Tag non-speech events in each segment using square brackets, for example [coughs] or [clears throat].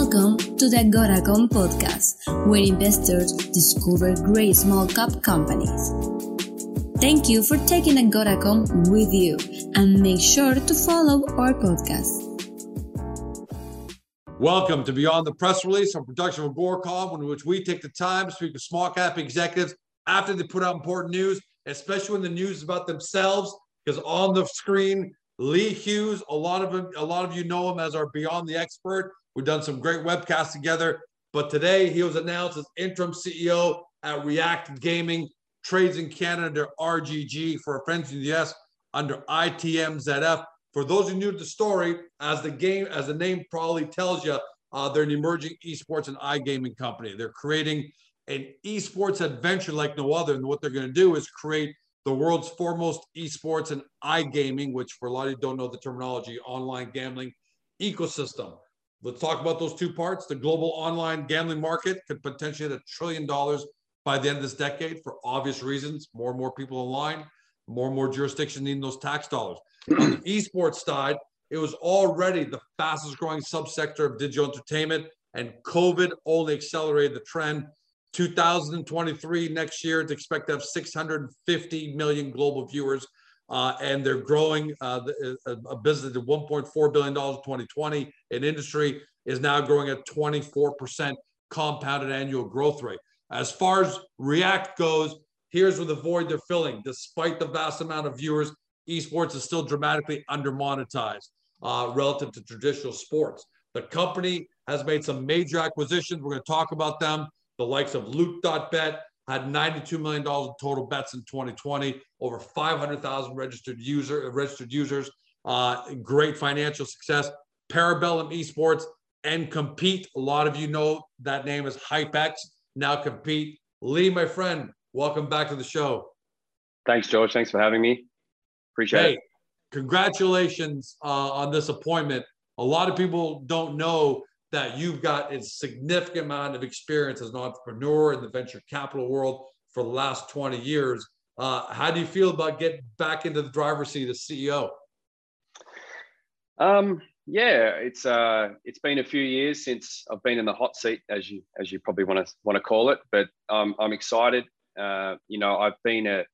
Welcome to the Agoracom podcast, where investors discover great small cap companies. Thank you for taking Agoracom with you and make sure to follow our podcast. Welcome to Beyond the Press Release, a production of Agoracom, in which we take the time to speak with small cap executives after they put out important news, especially when the news is about themselves. Because on the screen, Lee Hughes, a lot of a lot of you know him as our Beyond the Expert. We've done some great webcasts together. But today he was announced as interim CEO at React Gaming, trades in Canada RGG for our friends in the US under ITMZF. For those who knew the story, as the game, as the name probably tells you, uh, they're an emerging esports and iGaming company. They're creating an esports adventure like no other. And what they're going to do is create the world's foremost esports and iGaming, which for a lot of you don't know the terminology, online gambling ecosystem. Let's talk about those two parts. The global online gambling market could potentially hit a trillion dollars by the end of this decade for obvious reasons. More and more people online, more and more jurisdictions needing those tax dollars. On the [clears throat] esports side, it was already the fastest growing subsector of digital entertainment, and COVID only accelerated the trend. 2023, next year, to expect to have 650 million global viewers uh, and they're growing uh, a, a business at 1.4 billion dollars in 2020. An industry is now growing at 24 percent compounded annual growth rate. As far as React goes, here's where the void they're filling. Despite the vast amount of viewers, esports is still dramatically undermonetized uh, relative to traditional sports. The company has made some major acquisitions. We're going to talk about them. The likes of Loot.bet, had $92 million in total bets in 2020, over 500,000 registered user registered users, uh, great financial success. Parabellum Esports and Compete. A lot of you know that name is HypeX. Now Compete. Lee, my friend, welcome back to the show. Thanks, George. Thanks for having me. Appreciate hey, it. Congratulations uh, on this appointment. A lot of people don't know that you've got a significant amount of experience as an entrepreneur in the venture capital world for the last 20 years. Uh, how do you feel about getting back into the driver's seat as CEO? Um, yeah, it's uh, it's been a few years since I've been in the hot seat, as you as you probably want to want to call it. But um, I'm excited. Uh, you know, I've been a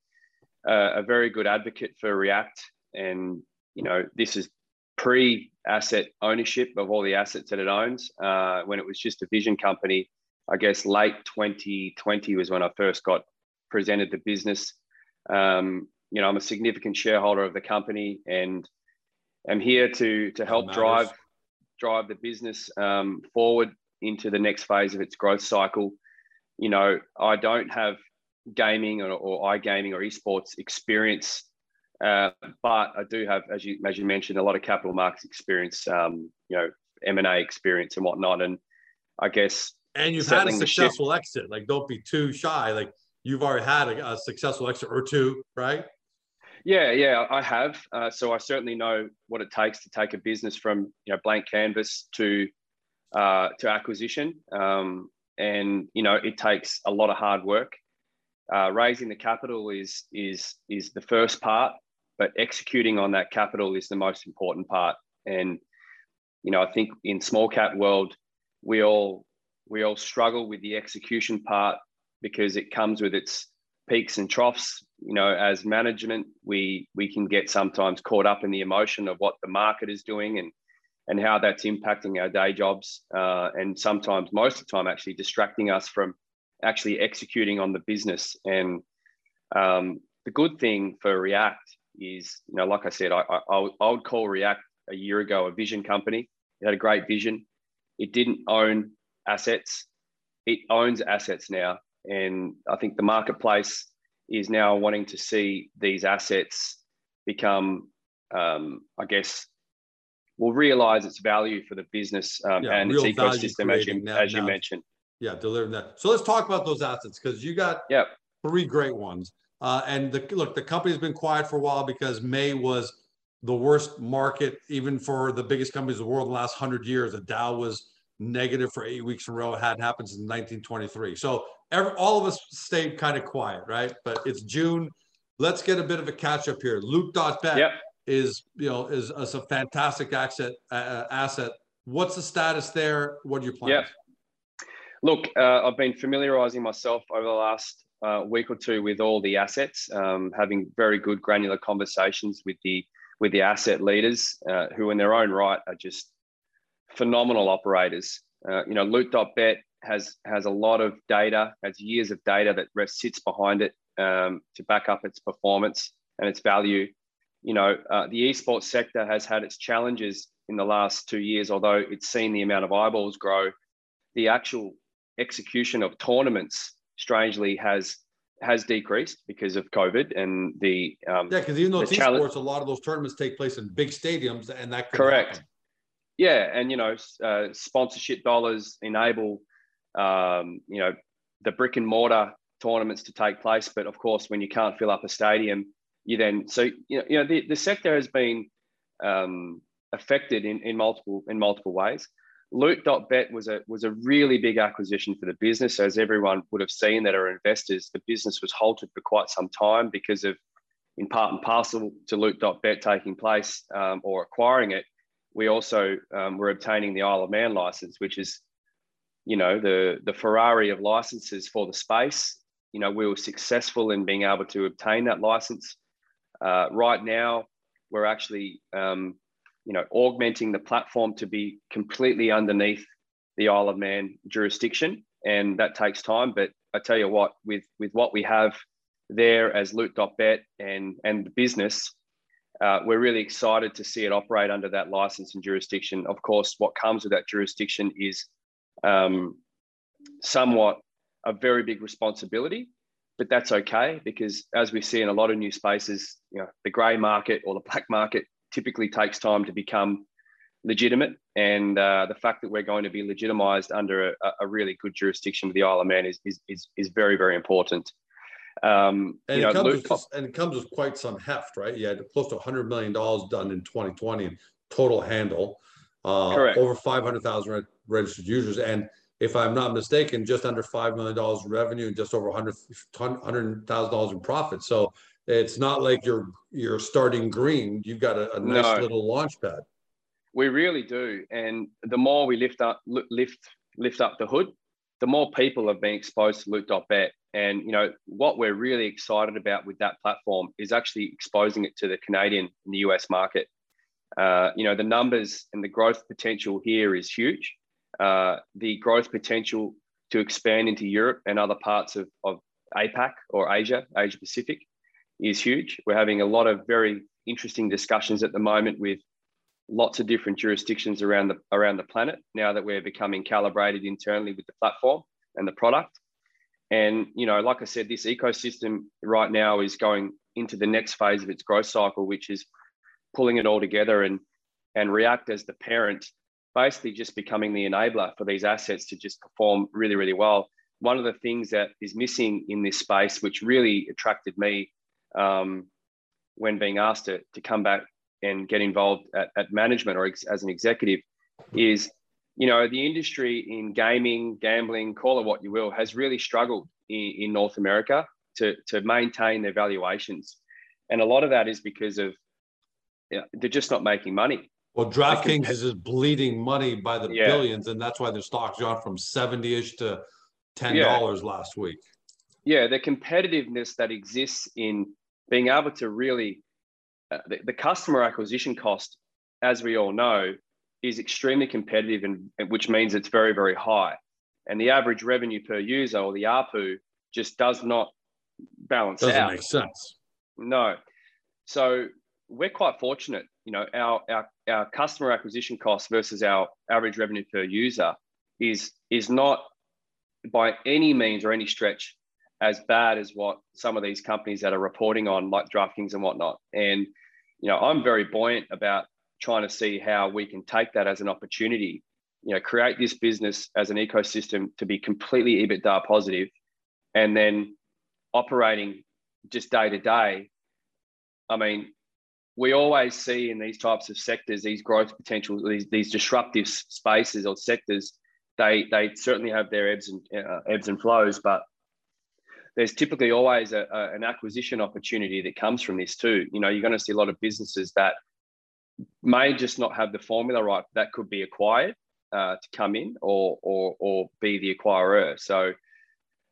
a very good advocate for React, and you know, this is pre asset ownership of all the assets that it owns. Uh, when it was just a vision company, I guess late 2020 was when I first got presented the business. Um, you know, I'm a significant shareholder of the company, and I'm here to to help drive drive the business um, forward into the next phase of its growth cycle. You know, I don't have gaming or, or iGaming or esports experience uh, but I do have, as you as you mentioned, a lot of capital markets experience, um, you know, M and A experience and whatnot. And I guess and you've had a successful exit. Like, don't be too shy. Like, you've already had a, a successful exit or two, right? Yeah, yeah, I have. Uh, so I certainly know what it takes to take a business from you know blank canvas to uh, to acquisition, um, and you know it takes a lot of hard work. Uh, raising the capital is is is the first part, but executing on that capital is the most important part. And you know, I think in small cap world, we all we all struggle with the execution part because it comes with its peaks and troughs. You know, as management, we we can get sometimes caught up in the emotion of what the market is doing and and how that's impacting our day jobs, uh, and sometimes most of the time actually distracting us from actually executing on the business. And um, the good thing for React is, you know, like I said, I, I, I would call React a year ago a vision company. It had a great vision. It didn't own assets. It owns assets now. And I think the marketplace is now wanting to see these assets become, um, I guess, will realize its value for the business um, yeah, and its ecosystem, as you, as you now, mentioned. Yeah, delivering that. So let's talk about those assets because you got three great ones. Uh, and the, look, the company's been quiet for a while because May was the worst market, even for the biggest companies in the world in the last 100 years. The Dow was negative for eight weeks in a row. It hadn't happened since 1923. So every, all of us stayed kind of quiet, right? But it's June. Let's get a bit of a catch up here. Loot.bet yep. is, you know, is, is a fantastic asset, uh, asset What's the status there? What are your plans? Yeah. Look, uh, I've been familiarizing myself over the last uh, week or two with all the assets, um, having very good granular conversations with the with the asset leaders, uh, who in their own right are just phenomenal operators. Uh, you know, Loot.bet has has a lot of data, has years of data that sits behind it um, to back up its performance and its value. You know, uh, the esports sector has had its challenges in the last two years, although it's seen the amount of eyeballs grow. The actual execution of tournaments, strangely, has has decreased because of COVID and the um, yeah. Because even though it's esports, a lot of those tournaments take place in big stadiums, and that correct. Happen. Yeah, and you know, uh, sponsorship dollars enable um, you know the brick and mortar tournaments to take place. But of course, when you can't fill up a stadium, you then so you know, you know the, the sector has been um, affected in, in multiple in multiple ways. Loot.bet was a was a really big acquisition for the business, as everyone would have seen that are investors. The business was halted for quite some time because of, in part and parcel to Loot.bet taking place um, or acquiring it. We also um, were obtaining the Isle of Man license, which is, you know, the the Ferrari of licenses for the space. You know, we were successful in being able to obtain that license. Uh, right now, we're actually um, you know, augmenting the platform to be completely underneath the Isle of Man jurisdiction, and that takes time. But I tell you what, with with what we have there as Loot.bet and and the business, uh, we're really excited to see it operate under that license and jurisdiction. Of course, what comes with that jurisdiction is um, somewhat a very big responsibility, but that's okay because as we see in a lot of new spaces, you know, the grey market or the black market typically takes time to become legitimate. And uh, the fact that we're going to be legitimized under a, a, really good jurisdiction with the Isle of Man is, is, is, is very, very important. Um, and, it know, comes Luke, with, and it comes with quite some heft, right? You had close to $100 million done in 2020 in total handle, uh, correct. over 500,000 registered users. And if I'm not mistaken, just under $5 million in revenue and just over $100,000 in profit. So it's not like you're you're starting green. You've got a, a nice no. little launch pad. We really do, and the more we lift up lift lift up the hood, the more people have been exposed to Loot.bet. And you know what we're really excited about with that platform is actually exposing it to the Canadian and the US market. Uh, you know the numbers and the growth potential here is huge. Uh, the growth potential to expand into Europe and other parts of, of APAC or Asia, Asia Pacific, is huge. We're having a lot of very interesting discussions at the moment with lots of different jurisdictions around the around the planet now that we're becoming calibrated internally with the platform and the product. And you know, like I said, this ecosystem right now is going into the next phase of its growth cycle, which is pulling it all together and and React as the parent, basically just becoming the enabler for these assets to just perform really, really well. One of the things that is missing in this space, which really attracted me um, when being asked to, to come back and get involved at, at management or ex, as an executive is you know the industry in gaming gambling call it what you will has really struggled in, in north america to, to maintain their valuations and a lot of that is because of you know, they're just not making money well DraftKings is just bleeding money by the yeah. billions and that's why their stocks dropped from 70ish to $10 yeah. last week yeah the competitiveness that exists in being able to really, uh, the, the, customer acquisition cost, as we all know, is extremely competitive, and which means it's very, very high. And the average revenue per user or the ARPU just does not balance Doesn't out. make sense. No. So we're quite fortunate. You know, our, our, our customer acquisition cost versus our average revenue per user is is not by any means or any stretch as bad as what some of these companies that are reporting on, like DraftKings and whatnot. And you know, I'm very buoyant about trying to see how we can take that as an opportunity. You know, create this business as an ecosystem to be completely EBITDA positive, and then operating just day to day. I mean, we always see in these types of sectors these growth potentials, these these disruptive spaces or sectors. They they certainly have their ebbs and uh, ebbs and flows, but there's typically always a, a, an acquisition opportunity that comes from this too. You know, you're going to see a lot of businesses that may just not have the formula right that could be acquired, uh, to come in or, or, or be the acquirer. So,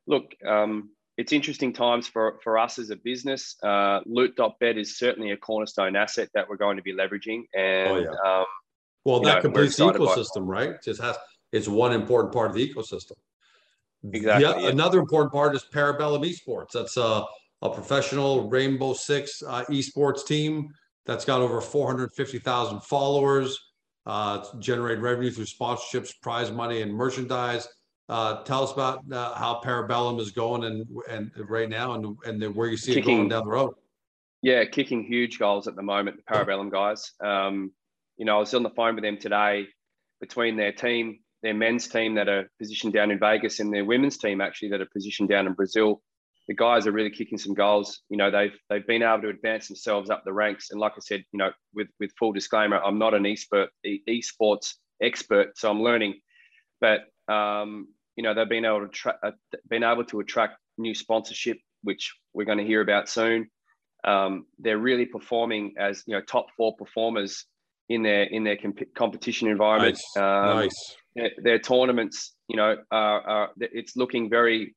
look, um, it's interesting times for, for us as a business. Uh, Loot.bet is certainly a cornerstone asset that we're going to be leveraging. And oh, yeah. um, well, that know, completes the ecosystem, right? Just has it's one important part of the ecosystem. Exactly. Yeah, another important part is Parabellum Esports. That's a, a professional Rainbow Six uh, esports team that's got over 450,000 followers. Uh, generate revenue through sponsorships, prize money, and merchandise. Uh, tell us about uh, how Parabellum is going and and right now, and and where you see kicking, it going down the road. Yeah, kicking huge goals at the moment. The Parabellum guys. Um, you know, I was on the phone with them today between their team, their men's team that are positioned down in Vegas, and their women's team actually that are positioned down in Brazil. The guys are really kicking some goals. You know, they've they've been able to advance themselves up the ranks. And like I said, you know, with with full disclaimer, I'm not an expert esports expert, so I'm learning. But um, you know, they've been able to tra- uh, been able to attract new sponsorship, which we're going to hear about soon. Um, they're really performing as you know top four performers in their in their comp- competition environment. Nice. Um, nice. Their, tournaments, you know, are, are, it's looking very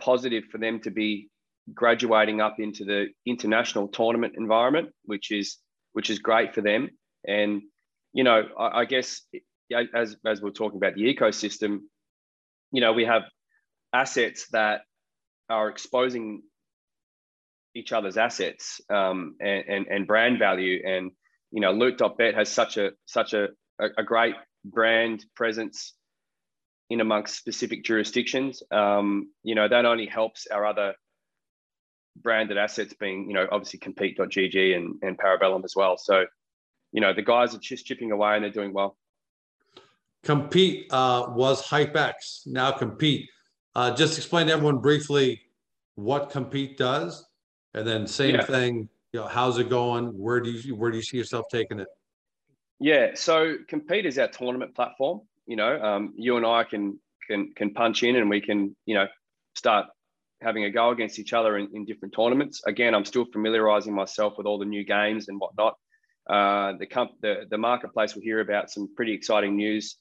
positive for them to be graduating up into the international tournament environment, which is which is great for them. And you know, I, I guess as as we're talking about the ecosystem, you know, we have assets that are exposing each other's assets um, and, and, and brand value. And you know, Loot.bet has such a such a, a great brand presence in amongst specific jurisdictions. Um, you know, that only helps our other branded assets being, you know, obviously compete.gg and, and Parabellum as well. So, you know, the guys are just chipping away and they're doing well. Compete uh, was HypeX, now Compete. Uh, just explain to everyone briefly what Compete does, and then same yeah. thing. You know, how's it going? Where do you where do you see yourself taking it? Yeah, so Compete is our tournament platform. You know, um, you and I can can can punch in, and we can you know start having a go against each other in, in different tournaments. Again, I'm still familiarizing myself with all the new games and whatnot. Uh, the, comp- the the marketplace will hear about some pretty exciting news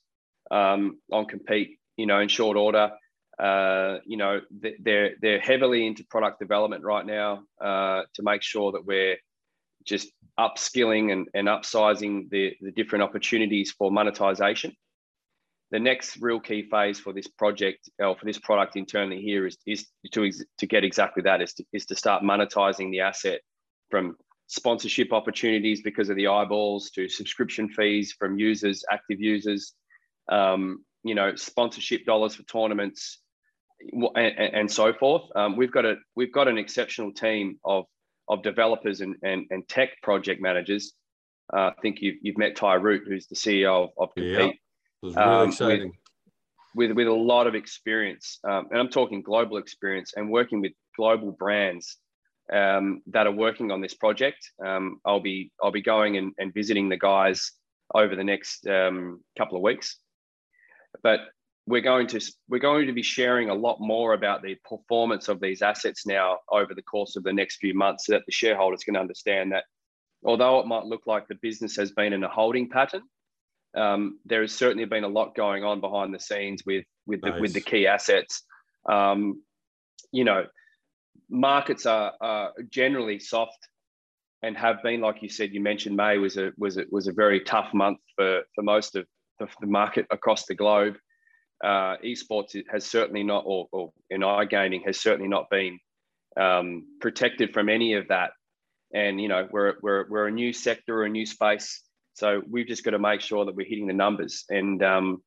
um, on compete, you know, in short order. Uh, you know, they're they're heavily into product development right now uh, to make sure that we're just upskilling and, and upsizing the, the different opportunities for monetization. The next real key phase for this project or for this product internally here is, is to, to get exactly that is to, is to start monetizing the asset from sponsorship opportunities because of the eyeballs to subscription fees from users, active users, um, you know, sponsorship dollars for tournaments, and, and so forth. Um, we've got a we've got an exceptional team of of developers and and, and tech project managers. Uh, I think you've you've met Ty Root, who's the CEO of, of Compete. Yeah, it was really um, exciting. With, with, with a lot of experience, um, and I'm talking global experience, and working with global brands um, that are working on this project. Um, I'll be I'll be going and, and visiting the guys over the next um, couple of weeks but we're going to we're going to be sharing a lot more about the performance of these assets now over the course of the next few months so that the shareholders can understand that although it might look like the business has been in a holding pattern um, there has certainly been a lot going on behind the scenes with with the, nice. with the key assets um, you know markets are, are generally soft and have been like you said you mentioned may was a was a was a very tough month for for most of the, the market across the globe. Uh, esports has certainly not, or, or in iGaming has certainly not been um, protected from any of that. And you know, we're we're we're a new sector, a new space, so we've just got to make sure that we're hitting the numbers. And um,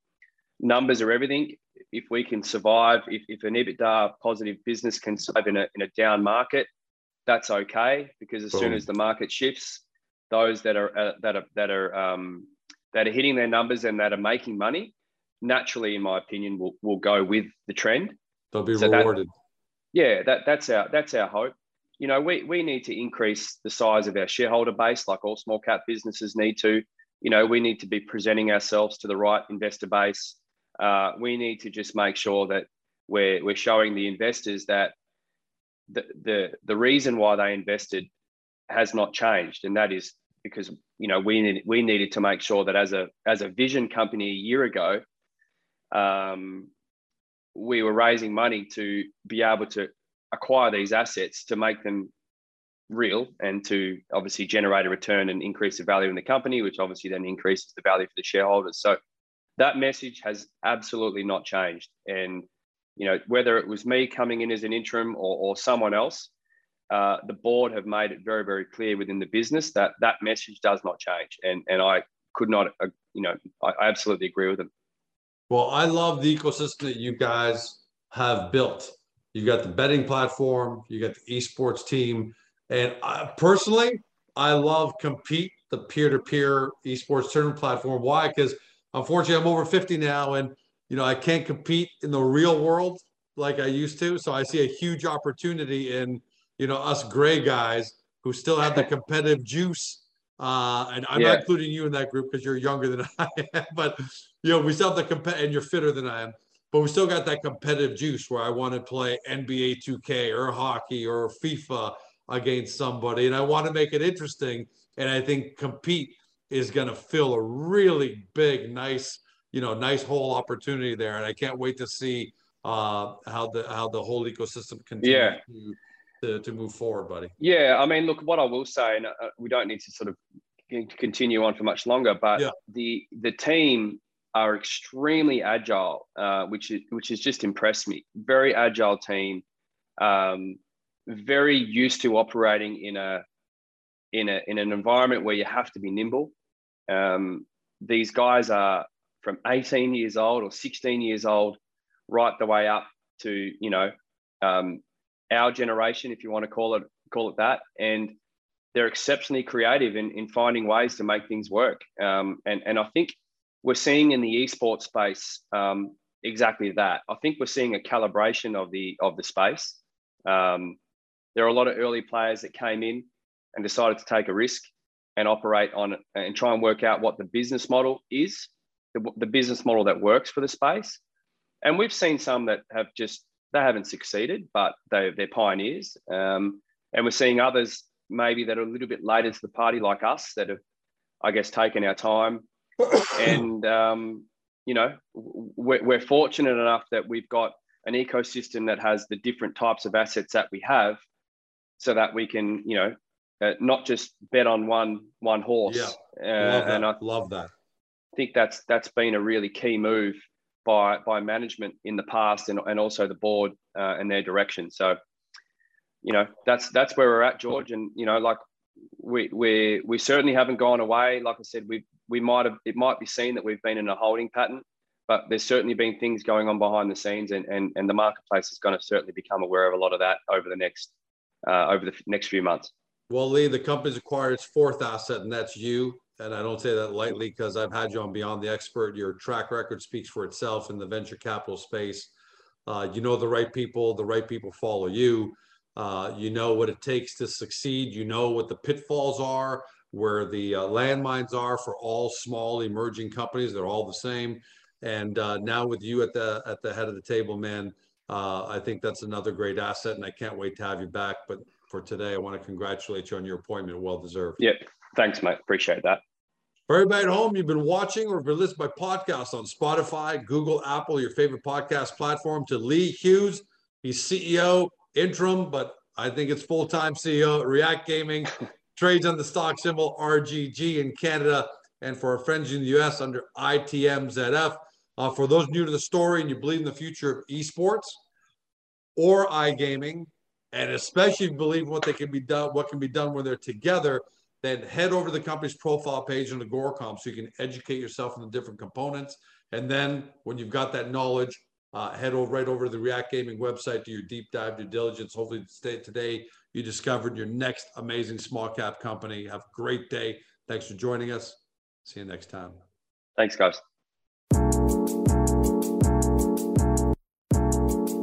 numbers are everything. If we can survive, if, if an EBITDA positive business can survive in a in a down market, that's okay because as Boom. soon as the market shifts, those that are uh, that are that are um, that are hitting their numbers and that are making money, naturally, in my opinion, will will go with the trend. They'll be so rewarded. That, yeah, that that's our that's our hope. You know, we we need to increase the size of our shareholder base, like all small cap businesses need to. You know, we need to be presenting ourselves to the right investor base. Uh, we need to just make sure that we're we're showing the investors that the the the reason why they invested has not changed, and that is because you know we need, we needed to make sure that as a as a vision company a year ago, um, we were raising money to be able to acquire these assets to make them real and to obviously generate a return and increase the value in the company, which obviously then increases the value for the shareholders. So that message has absolutely not changed. And you know whether it was me coming in as an interim or, or someone else, uh, the board have made it very very clear within the business that that message does not change. And and I could not, uh, you know, I, I absolutely agree with them. Well, I love the ecosystem that you guys have built. You got the betting platform, you got the esports team, and I, personally, I love compete the peer-to-peer esports tournament platform. Why? Because unfortunately, I'm over 50 now, and you know I can't compete in the real world like I used to. So I see a huge opportunity in you know us gray guys who still have the competitive juice. Uh, and I'm yeah. not including you in that group because you're younger than [laughs] I am, but you know we still have the comp- and you're fitter than I am but we still got that competitive juice where I want to play NBA 2K or hockey or FIFA against somebody, and I want to make it interesting. And I think compete is going to fill a really big, nice, you know, nice whole opportunity there, and I can't wait to see uh, how the how the whole ecosystem continues yeah. to, to, to move forward, buddy. Yeah, I mean, look, what I will say, and uh, we don't need to sort of continue on for much longer, but yeah. the the team are extremely agile, uh, which is which has just impressed me. Very agile team, um, very used to operating in a in a in an environment where you have to be nimble. Um, these guys are from 18 years old or 16 years old, right the way up to you know um, our generation, if you want to call it call it that, and they're exceptionally creative in, in finding ways to make things work. Um, and and I think we're seeing in the esports space um, exactly that. I think we're seeing a calibration of the of the space. Um, there are a lot of early players that came in and decided to take a risk and operate on and try and work out what the business model is, the, the business model that works for the space. And we've seen some that have just they haven't succeeded, but they, they're pioneers. Um, and we're seeing others maybe that are a little bit later to the party, like us, that have, I guess, taken our time, [coughs] and um, you know we're, we're fortunate enough that we've got an ecosystem that has the different types of assets that we have so that we can you know uh, not just bet on one one horse. Yeah. Uh, and i love that. I think that's that's been a really key move by by management in the past and, and also the board uh, and their direction so you know that's that's where we're at george and you know like we we we certainly haven't gone away like i said we've we might have it might be seen that we've been in a holding pattern, but there's certainly been things going on behind the scenes, and and, and the marketplace is going to certainly become aware of a lot of that over the next uh, over the next few months. Well, Lee, the company's acquired its fourth asset, and that's you. And I don't say that lightly because I've had you on Beyond the Expert. Your track record speaks for itself in the venture capital space. Uh, you know the right people, the right people follow you. Uh, you know what it takes to succeed. You know what the pitfalls are where the uh, landmines are for all small emerging companies. They're all the same. And uh, now with you at the at the head of the table, man, uh, I think that's another great asset, and I can't wait to have you back. But for today, I want to congratulate you on your appointment. Well deserved. Yep. thanks, mate. Appreciate that. For everybody at home, you've been watching or been listening by podcast on Spotify, Google, Apple, your favorite podcast platform. To Lee Hughes, he's CEO, interim, but I think it's full time CEO at React Gaming [laughs] trades on the stock symbol RGG in Canada, and for our friends in the US under ITMZF. Uh, for those new to the story and you believe in the future of esports or iGaming, and especially believe what they can be done, what can be done when they're together, then head over to the company's profile page on Agoracom so you can educate yourself on the different components. And then when you've got that knowledge, uh, head over right over to the React Gaming website, do your deep dive due diligence. Hopefully, today you discovered your next amazing small cap company. Have a great day. Thanks for joining us. See you next time. Thanks, guys.